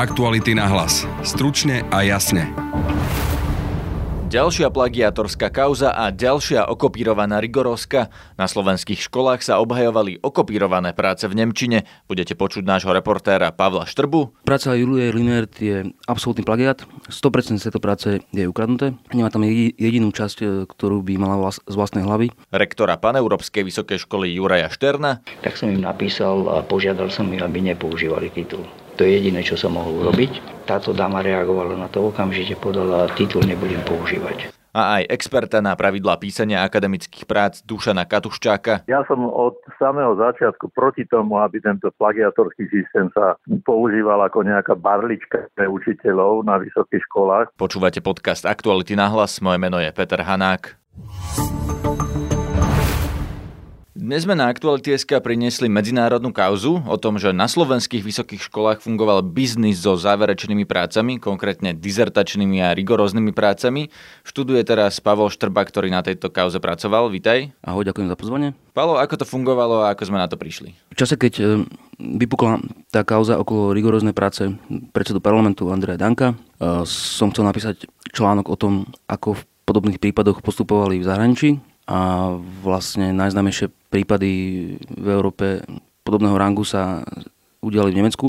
Aktuality na hlas. Stručne a jasne. Ďalšia plagiátorská kauza a ďalšia okopírovaná rigorovska. Na slovenských školách sa obhajovali okopírované práce v Nemčine. Budete počuť nášho reportéra Pavla Štrbu. Práca Julie Linert je absolútny plagiát. 100% z tejto práce je ukradnuté. Nemá tam jedinú časť, e, ktorú by mala z vlastnej hlavy. Rektora Paneurópskej vysokej školy Juraja Šterna. Tak som im napísal a požiadal som ich, aby nepoužívali titul. To je jediné, čo sa mohlo urobiť. Táto dáma reagovala na to, okamžite podala titul nebudem používať a aj experta na pravidlá písania akademických prác Dušana Katuščáka. Ja som od samého začiatku proti tomu, aby tento plagiatorský systém sa používal ako nejaká barlička pre učiteľov na vysokých školách. Počúvate podcast Aktuality na hlas, moje meno je Peter Hanák. Dnes sme na Aktuality.sk priniesli medzinárodnú kauzu o tom, že na slovenských vysokých školách fungoval biznis so záverečnými prácami, konkrétne dizertačnými a rigoróznymi prácami. Študuje teraz Pavol Štrba, ktorý na tejto kauze pracoval. Vítaj. Ahoj, ďakujem za pozvanie. Pavlo, ako to fungovalo a ako sme na to prišli? V čase, keď e, vypukla tá kauza okolo rigoróznej práce predsedu parlamentu Andreja Danka, e, som chcel napísať článok o tom, ako v podobných prípadoch postupovali v zahraničí a vlastne najznámejšie prípady v Európe podobného rangu sa udiali v Nemecku.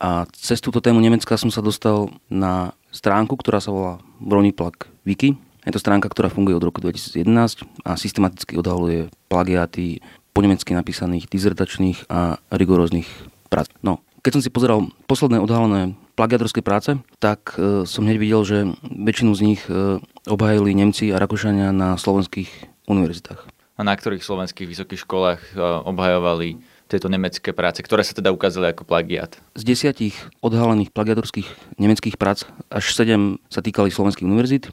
A cez túto tému Nemecka som sa dostal na stránku, ktorá sa volá Broniplak Wiki. Je to stránka, ktorá funguje od roku 2011 a systematicky odhaluje plagiáty po nemecky napísaných dizertačných a rigoróznych prác. No, keď som si pozeral posledné odhalené plagiatorské práce, tak e, som hneď videl, že väčšinu z nich e, obhajili Nemci a Rakúšania na slovenských univerzitách. A na ktorých slovenských vysokých školách e, obhajovali tieto nemecké práce, ktoré sa teda ukázali ako plagiat? Z desiatich odhalených plagiatorských nemeckých prác až sedem sa týkali slovenských univerzít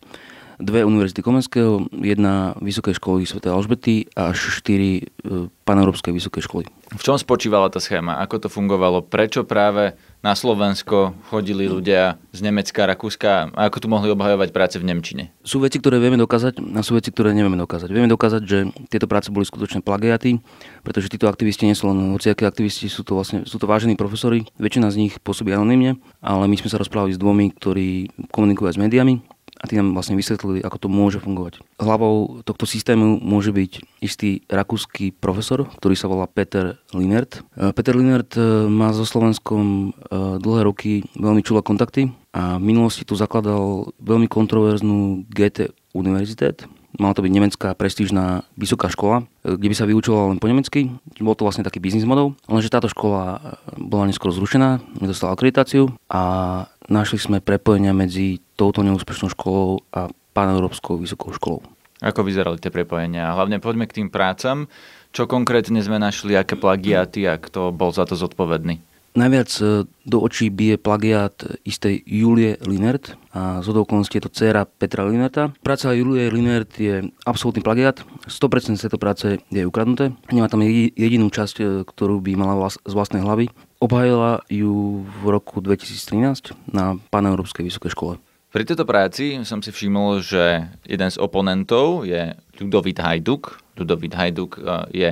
dve univerzity Komenského, jedna Vysokej školy Sv. Alžbety a až štyri e, paneurópskej vysokej školy. V čom spočívala tá schéma? Ako to fungovalo? Prečo práve na Slovensko chodili ľudia z Nemecka, Rakúska a ako tu mohli obhajovať práce v Nemčine? Sú veci, ktoré vieme dokázať a sú veci, ktoré nevieme dokázať. Vieme dokázať, že tieto práce boli skutočne plagiaty, pretože títo aktivisti nie sú len hociaké aktivisti, sú to vlastne sú to vážení profesori. Väčšina z nich pôsobí anonymne, ale my sme sa rozprávali s dvomi, ktorí komunikujú s médiami a tí nám vlastne vysvetlili, ako to môže fungovať. Hlavou tohto systému môže byť istý rakúsky profesor, ktorý sa volá Peter Linert. E, Peter Linert e, má so Slovenskom e, dlhé roky veľmi čulé kontakty a v minulosti tu zakladal veľmi kontroverznú GT univerzitét, Mala to byť nemecká prestížna vysoká škola, kde by sa vyučovala len po nemecky. Bol to vlastne taký biznis model, lenže táto škola bola neskôr zrušená, nedostala akreditáciu a našli sme prepojenia medzi touto neúspešnou školou a paneurópskou vysokou školou. Ako vyzerali tie prepojenia? Hlavne poďme k tým prácam. Čo konkrétne sme našli, aké plagiaty a kto bol za to zodpovedný? Najviac e, do očí bije plagiát istej Julie Linert a z okolností je to dcera Petra Linerta. Práca Julie Linert je absolútny plagiát, 100% z tejto práce je ukradnuté. Nemá tam jedinú časť, e, ktorú by mala z vlastnej hlavy. Obhajila ju v roku 2013 na Paneurópskej vysokej škole. Pri tejto práci som si všimol, že jeden z oponentov je Ludovít Hajduk. Ludovít Hajduk e, je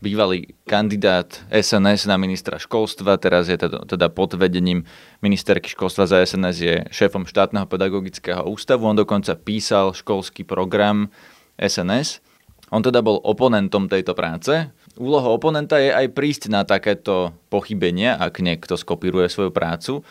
bývalý kandidát SNS na ministra školstva, teraz je teda, teda pod vedením ministerky školstva za SNS, je šéfom štátneho pedagogického ústavu. On dokonca písal školský program SNS. On teda bol oponentom tejto práce. Úloha oponenta je aj prísť na takéto pochybenia, ak niekto skopíruje svoju prácu.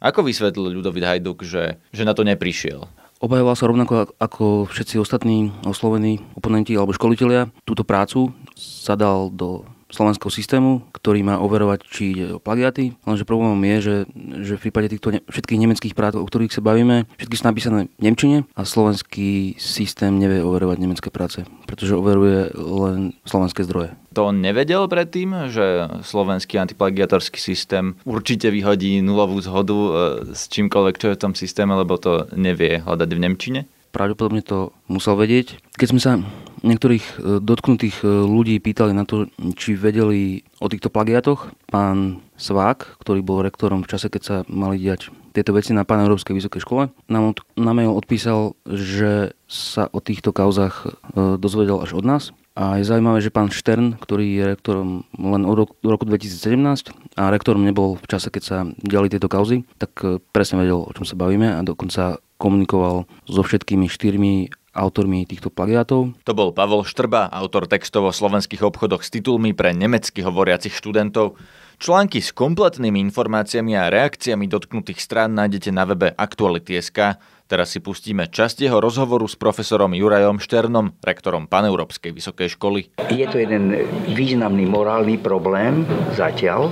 Ako vysvetlil Ľudovit Hajduk, že, že na to neprišiel? Obhajoval sa rovnako ako všetci ostatní oslovení oponenti alebo školitelia. Túto prácu sa dal do slovenského systému, ktorý má overovať, či ide o plagiaty. Lenže problémom je, že, že v prípade týchto ne, všetkých nemeckých prác, o ktorých sa bavíme, všetky sú napísané v Nemčine a slovenský systém nevie overovať nemecké práce, pretože overuje len slovenské zdroje. To nevedel predtým, že slovenský antiplagiatorský systém určite vyhodí nulovú zhodu e, s čímkoľvek, čo je v tom systéme, lebo to nevie hľadať v Nemčine? Pravdepodobne to musel vedieť. Keď sme sa niektorých e, dotknutých e, ľudí pýtali na to, či vedeli o týchto plagiatoch. Pán Svák, ktorý bol rektorom v čase, keď sa mali diať tieto veci na Európskej vysokej škole, nám na mail odpísal, že sa o týchto kauzach e, dozvedel až od nás A je zaujímavé, že pán Štern, ktorý je rektorom len od roku 2017 a rektorom nebol v čase, keď sa diali tieto kauzy, tak presne vedel, o čom sa bavíme a dokonca komunikoval so všetkými štyrmi autormi týchto plagiátov. To bol Pavol Štrba, autor textov o slovenských obchodoch s titulmi pre nemecky hovoriacich študentov. Články s kompletnými informáciami a reakciami dotknutých strán nájdete na webe Aktuality.sk. Teraz si pustíme časť jeho rozhovoru s profesorom Jurajom Šternom, rektorom Paneurópskej vysokej školy. Je to jeden významný morálny problém zatiaľ,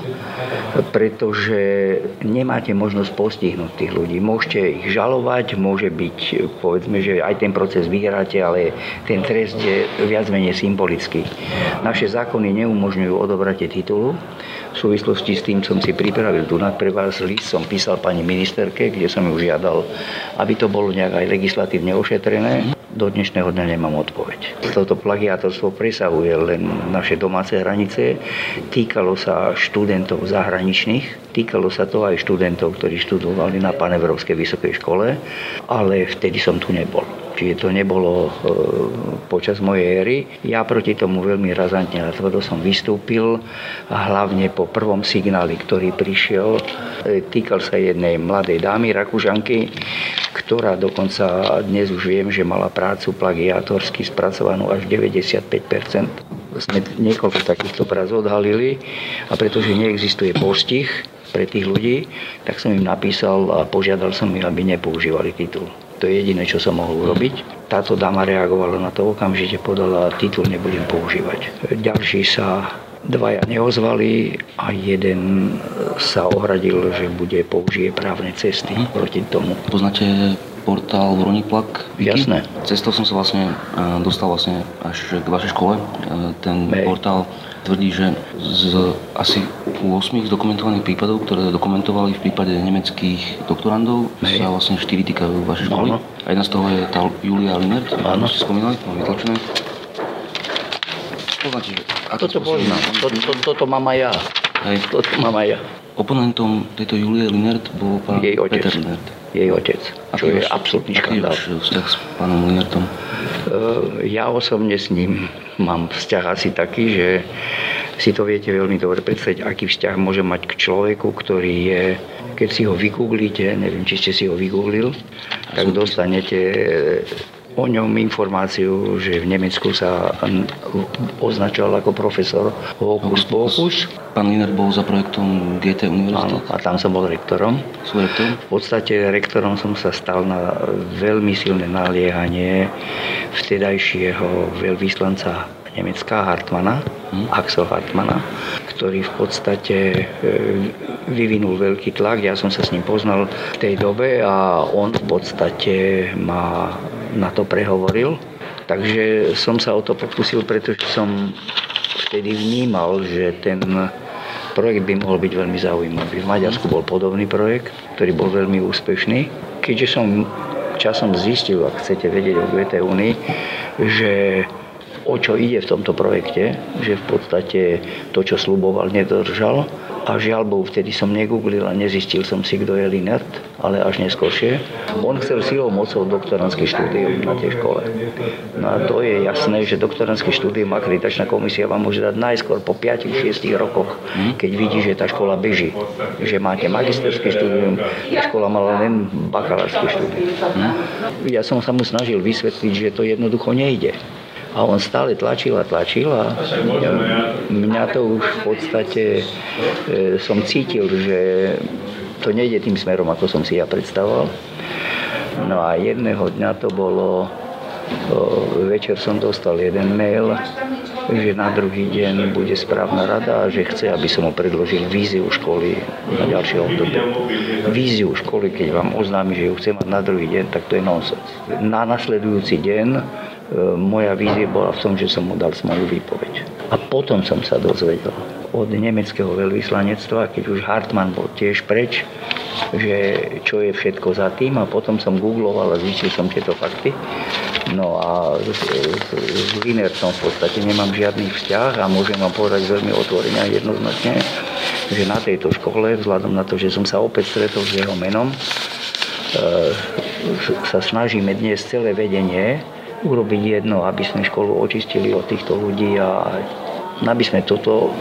pretože nemáte možnosť postihnúť tých ľudí. Môžete ich žalovať, môže byť, povedzme, že aj ten proces vyhráte, ale ten trest je viac menej symbolický. Naše zákony neumožňujú odobratie titulu, súvislosti s tým som si pripravil tu pre vás list, som písal pani ministerke, kde som ju žiadal, aby to bolo nejak aj legislatívne ošetrené. Do dnešného dňa nemám odpoveď. Toto plagiátorstvo presahuje len naše domáce hranice. Týkalo sa študentov zahraničných, týkalo sa to aj študentov, ktorí študovali na Panevropskej vysokej škole, ale vtedy som tu nebol čiže to nebolo e, počas mojej éry. Ja proti tomu veľmi razantne a tvrdo som vystúpil, hlavne po prvom signáli, ktorý prišiel. E, týkal sa jednej mladej dámy, Rakúžanky, ktorá dokonca dnes už viem, že mala prácu plagiátorsky spracovanú až 95 sme niekoľko takýchto prác odhalili a pretože neexistuje postih pre tých ľudí, tak som im napísal a požiadal som ich, aby nepoužívali titul. To je jediné, čo som mohol urobiť. Táto dáma reagovala na to, okamžite podala titul nebudem používať. Ďalší sa dvaja neozvali a jeden sa ohradil, že bude použije právne cesty hm. proti tomu. Poznáte portál Vroniplak? Jasné. Cestou som sa vlastne dostal vlastne až k vašej škole. Ten Hej. portál tvrdí, že z asi 8 dokumentovaných prípadov, ktoré dokumentovali v prípade nemeckých doktorandov, Hej. sa vlastne 4 týkajú vašej školy. Áno. A jedna z toho je tá Julia Linert, áno. ste spomínali, mám vytlačené. Poznáte, že... Toto poznám, to, to, toto mám aj ja. Hej. Toto mám aj ja. Oponentom tejto Julie Linert bol pán jej otec. Peter Linert. Jej otec, čo je absolútny škandál. Aký je vzťah s pánom Linertom? Eh, ja osobne s ním mám vzťah asi taký, že si to viete veľmi dobre predstaviť, aký vzťah môže mať k človeku, ktorý je, keď si ho vygooglíte, neviem, či ste si ho vygooglil, tak dostanete o ňom informáciu, že v Nemecku sa označoval ako profesor Hokus Pokus. Pán Liner bol za projektom GT univerzity? Áno, a tam som bol rektorom. Sú rektor? V podstate rektorom som sa stal na veľmi silné naliehanie vtedajšieho veľvyslanca Nemecka Hartmana, hm? Axel Hartmana, ktorý v podstate e, vyvinul veľký tlak. Ja som sa s ním poznal v tej dobe a on v podstate ma na to prehovoril. Takže som sa o to pokúsil, pretože som vtedy vnímal, že ten projekt by mohol byť veľmi zaujímavý. V Maďarsku bol podobný projekt, ktorý bol veľmi úspešný. Keďže som časom zistil, ak chcete vedieť o VT Unii, že o čo ide v tomto projekte, že v podstate to, čo sluboval, nedržal. A žiaľ Bohu, vtedy som negooglil a nezistil som si, kto je Linert, ale až neskôršie. On chcel silou mocou doktorantské štúdium na tej škole. No a to je jasné, že doktorantské štúdium akreditačná komisia vám môže dať najskôr po 5-6 rokoch, keď vidí, že tá škola beží. Že máte magisterské štúdium, tá škola mala len bakalárske štúdium. Ja som sa mu snažil vysvetliť, že to jednoducho nejde. A on stále tlačil a tlačil a mňa to už v podstate e, som cítil, že to nejde tým smerom, ako som si ja predstavoval. No a jedného dňa to bolo, večer som dostal jeden mail, že na druhý deň bude správna rada a že chce, aby som mu predložil víziu školy na ďalšie obdobie. Víziu školy, keď vám oznámi, že ju chce mať na druhý deň, tak to je nonsens. Na nasledujúci deň moja vízia bola v tom, že som mu dal moju výpoveď. A potom som sa dozvedel od nemeckého veľvyslanectva, keď už Hartmann bol tiež preč, že čo je všetko za tým a potom som googloval a zistil som tieto fakty. No a s, s Linercom v podstate nemám žiadny vzťah a môžem vám povedať veľmi otvorene a jednoznačne, že na tejto škole, vzhľadom na to, že som sa opäť stretol s jeho menom, e, sa snažíme dnes celé vedenie urobiť jedno, aby sme školu očistili od týchto ľudí a aby sme toto,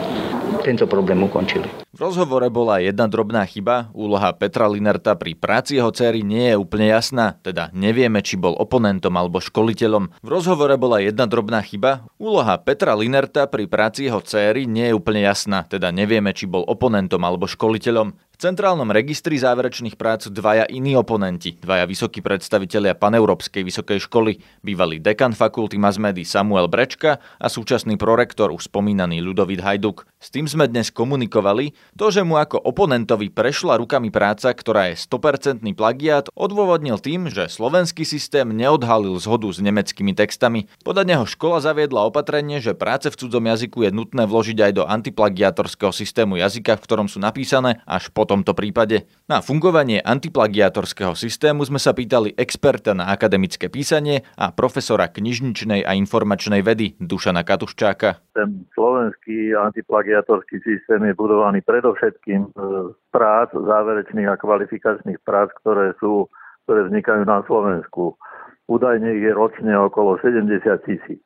tento problém ukončili. V rozhovore bola jedna drobná chyba. Úloha Petra Linerta pri práci jeho céry nie je úplne jasná, teda nevieme, či bol oponentom alebo školiteľom. V rozhovore bola jedna drobná chyba. Úloha Petra Linerta pri práci jeho céry nie je úplne jasná, teda nevieme, či bol oponentom alebo školiteľom. V centrálnom registri záverečných prác dvaja iní oponenti, dvaja vysokí predstavitelia Paneurópskej vysokej školy, bývalý dekan fakulty Mazmedy Samuel Brečka a súčasný prorektor už spomínaný Ľudovít Hajduk. S tým sme dnes komunikovali, to, že mu ako oponentovi prešla rukami práca, ktorá je 100% plagiát, odôvodnil tým, že slovenský systém neodhalil zhodu s nemeckými textami. Podľa neho škola zaviedla opatrenie, že práce v cudzom jazyku je nutné vložiť aj do antiplagiatorského systému jazyka, v ktorom sú napísané až po tomto prípade. Na fungovanie antiplagiatorského systému sme sa pýtali experta na akademické písanie a profesora knižničnej a informačnej vedy Dušana Katuščáka. Ten slovenský antiplagiatorský systém je budovaný predovšetkým z prác, záverečných a kvalifikačných prác, ktoré, sú, ktoré vznikajú na Slovensku. Údajne ich je ročne okolo 70 tisíc.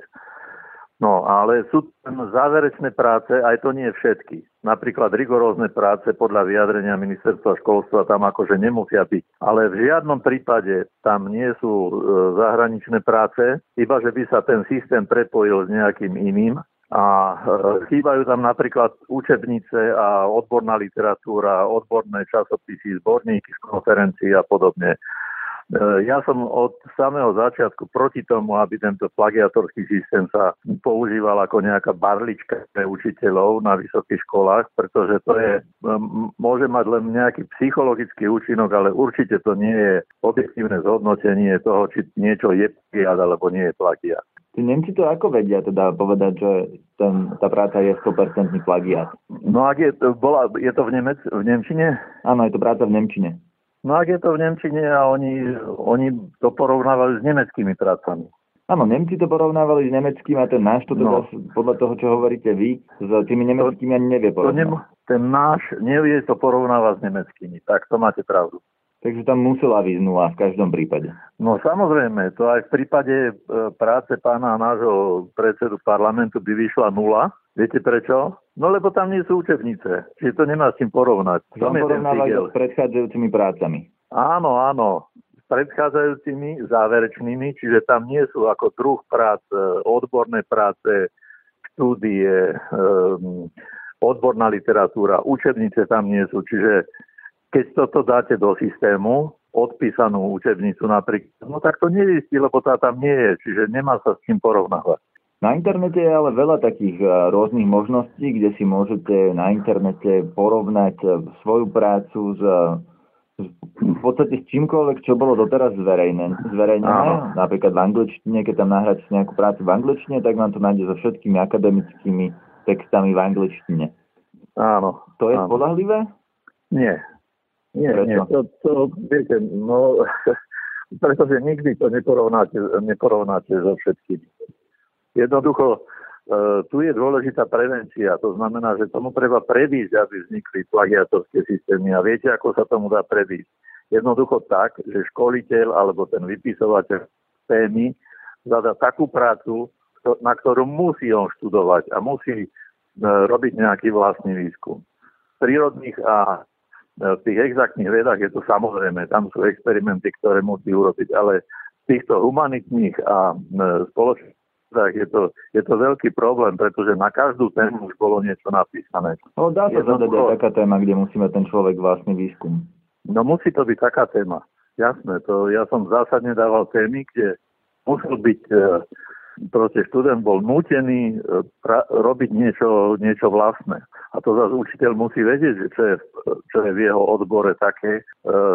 No, ale sú tam záverečné práce, aj to nie všetky. Napríklad rigorózne práce podľa vyjadrenia ministerstva školstva tam akože nemusia byť. Ale v žiadnom prípade tam nie sú e, zahraničné práce, iba že by sa ten systém prepojil s nejakým iným. A e, chýbajú tam napríklad učebnice a odborná literatúra, odborné časopisy, zborníky z konferencií a podobne. E, ja som od samého začiatku proti tomu, aby tento plagiatorský systém sa používal ako nejaká barlička pre učiteľov na vysokých školách, pretože to je, môže mať len nejaký psychologický účinok, ale určite to nie je objektívne zhodnotenie toho, či niečo je plagiat alebo nie je plagiat. Tí Nemci to ako vedia teda povedať, že ten, tá práca je 100% plagiat? No ak je, bola, je to v, Nemec, v Nemčine? Áno, je to práca v Nemčine. No ak je to v Nemčine a oni, oni to porovnávali s nemeckými prácami. Áno, Nemci to porovnávali s nemeckým a ten náš to teda, no. podľa toho, čo hovoríte vy, s tými nemeckými ani nevie porovnávať. ten náš nevie to porovnávať s nemeckými, tak to máte pravdu. Takže tam musela výsť nula v každom prípade. No samozrejme, to aj v prípade e, práce pána nášho predsedu parlamentu by vyšla nula. Viete prečo? No lebo tam nie sú učebnice, čiže to nemá s tým porovnať. Tam porovnávajú s predchádzajúcimi prácami. Áno, áno, s predchádzajúcimi záverečnými, čiže tam nie sú ako druh prác, e, odborné práce, štúdie, um, odborná literatúra, učebnice tam nie sú, čiže keď toto dáte do systému, odpísanú učebnicu napríklad, no tak to nevystí, lebo tá tam nie je, čiže nemá sa s tým porovnávať. Na internete je ale veľa takých eh, rôznych možností, kde si môžete na internete porovnať eh, svoju prácu s, v podstate s čímkoľvek, čo bolo doteraz zverejnené. zverejnené. Napríklad v angličtine, keď tam nahráte nejakú prácu v angličtine, tak vám to nájde so všetkými akademickými textami v angličtine. Áno. To je áno. spolahlivé? Nie. Nie, Prečo? nie, to, to, viete, no, pretože nikdy to neporovnáte, neporovnáte so všetkými. Jednoducho, e, tu je dôležitá prevencia, to znamená, že tomu treba predísť, aby vznikli plagiatorské systémy. A viete, ako sa tomu dá predísť? Jednoducho tak, že školiteľ alebo ten vypisovateľ témy zadá takú prácu, na ktorú musí on študovať a musí e, robiť nejaký vlastný výskum. prírodných a v tých exaktných vedách je to samozrejme, tam sú experimenty, ktoré musí urobiť, ale v týchto humanitných a spoločných je to, je to veľký problém, pretože na každú tému už bolo niečo napísané. No, dá sa zadať aj taká téma, kde musíme ten človek vlastný výskum. No musí to byť taká téma. Jasné, to ja som zásadne dával témy, kde musel byť proste študent bol nútený e, pra- robiť niečo, niečo vlastné. To zase učiteľ musí vedieť, že čo je, čo je v jeho odbore také, e,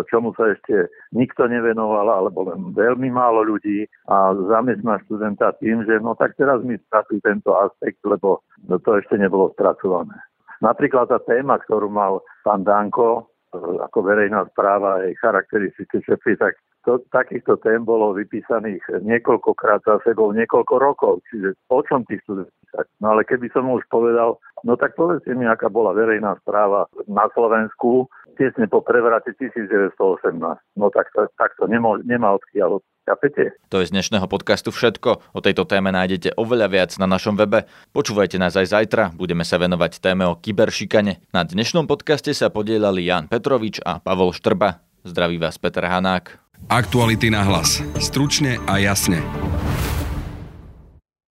čomu sa ešte nikto nevenoval, alebo len veľmi málo ľudí a zamestná študenta tým, že no tak teraz mi spracuj tento aspekt, lebo to ešte nebolo spracované. Napríklad tá téma, ktorú mal pán Danko, e, ako verejná správa aj charakteristické čepy, tak to, takýchto tém bolo vypísaných niekoľkokrát za sebou, niekoľko rokov. Čiže o čom ty chcú písať? No ale keby som už povedal, no tak povedzte mi, aká bola verejná správa na Slovensku tesne po prevrate 1918. No tak to, tak to nemá, nemá odkiaľ Chápete? To je z dnešného podcastu všetko. O tejto téme nájdete oveľa viac na našom webe. Počúvajte nás aj zajtra. Budeme sa venovať téme o kyberšikane. Na dnešnom podcaste sa podielali Jan Petrovič a Pavol Štrba. Zdraví vás Peter Hanák. Aktuality na hlas. Stručne a jasne.